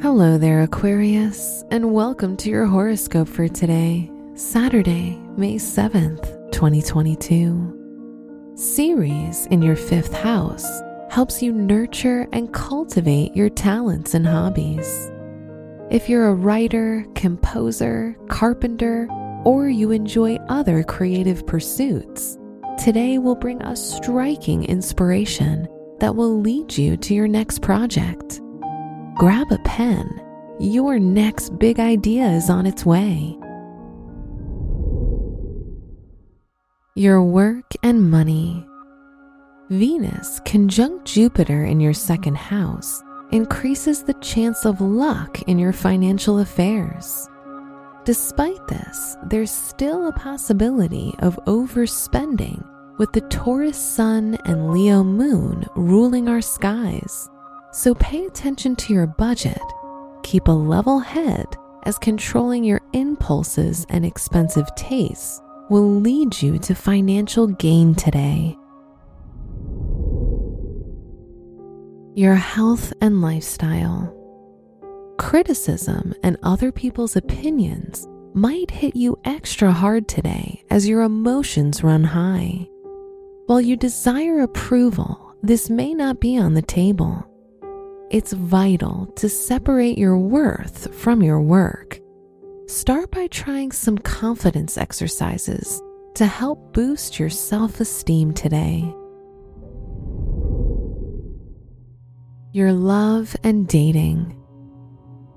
Hello there, Aquarius, and welcome to your horoscope for today, Saturday, May 7th, 2022. Ceres in your fifth house helps you nurture and cultivate your talents and hobbies. If you're a writer, composer, carpenter, or you enjoy other creative pursuits, today will bring a striking inspiration that will lead you to your next project. Grab a pen. Your next big idea is on its way. Your work and money. Venus conjunct Jupiter in your second house increases the chance of luck in your financial affairs. Despite this, there's still a possibility of overspending with the Taurus Sun and Leo Moon ruling our skies. So pay attention to your budget. Keep a level head as controlling your impulses and expensive tastes will lead you to financial gain today. Your health and lifestyle. Criticism and other people's opinions might hit you extra hard today as your emotions run high. While you desire approval, this may not be on the table it's vital to separate your worth from your work. Start by trying some confidence exercises to help boost your self esteem today. Your love and dating.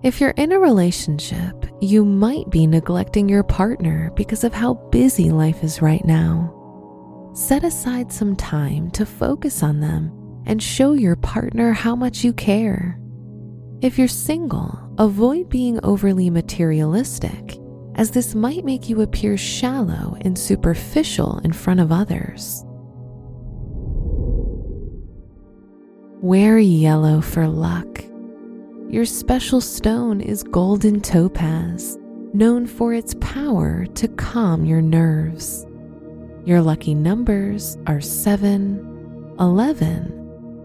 If you're in a relationship, you might be neglecting your partner because of how busy life is right now. Set aside some time to focus on them and show your partner how much you care. If you're single, avoid being overly materialistic, as this might make you appear shallow and superficial in front of others. Wear yellow for luck. Your special stone is golden topaz, known for its power to calm your nerves. Your lucky numbers are 7, 11,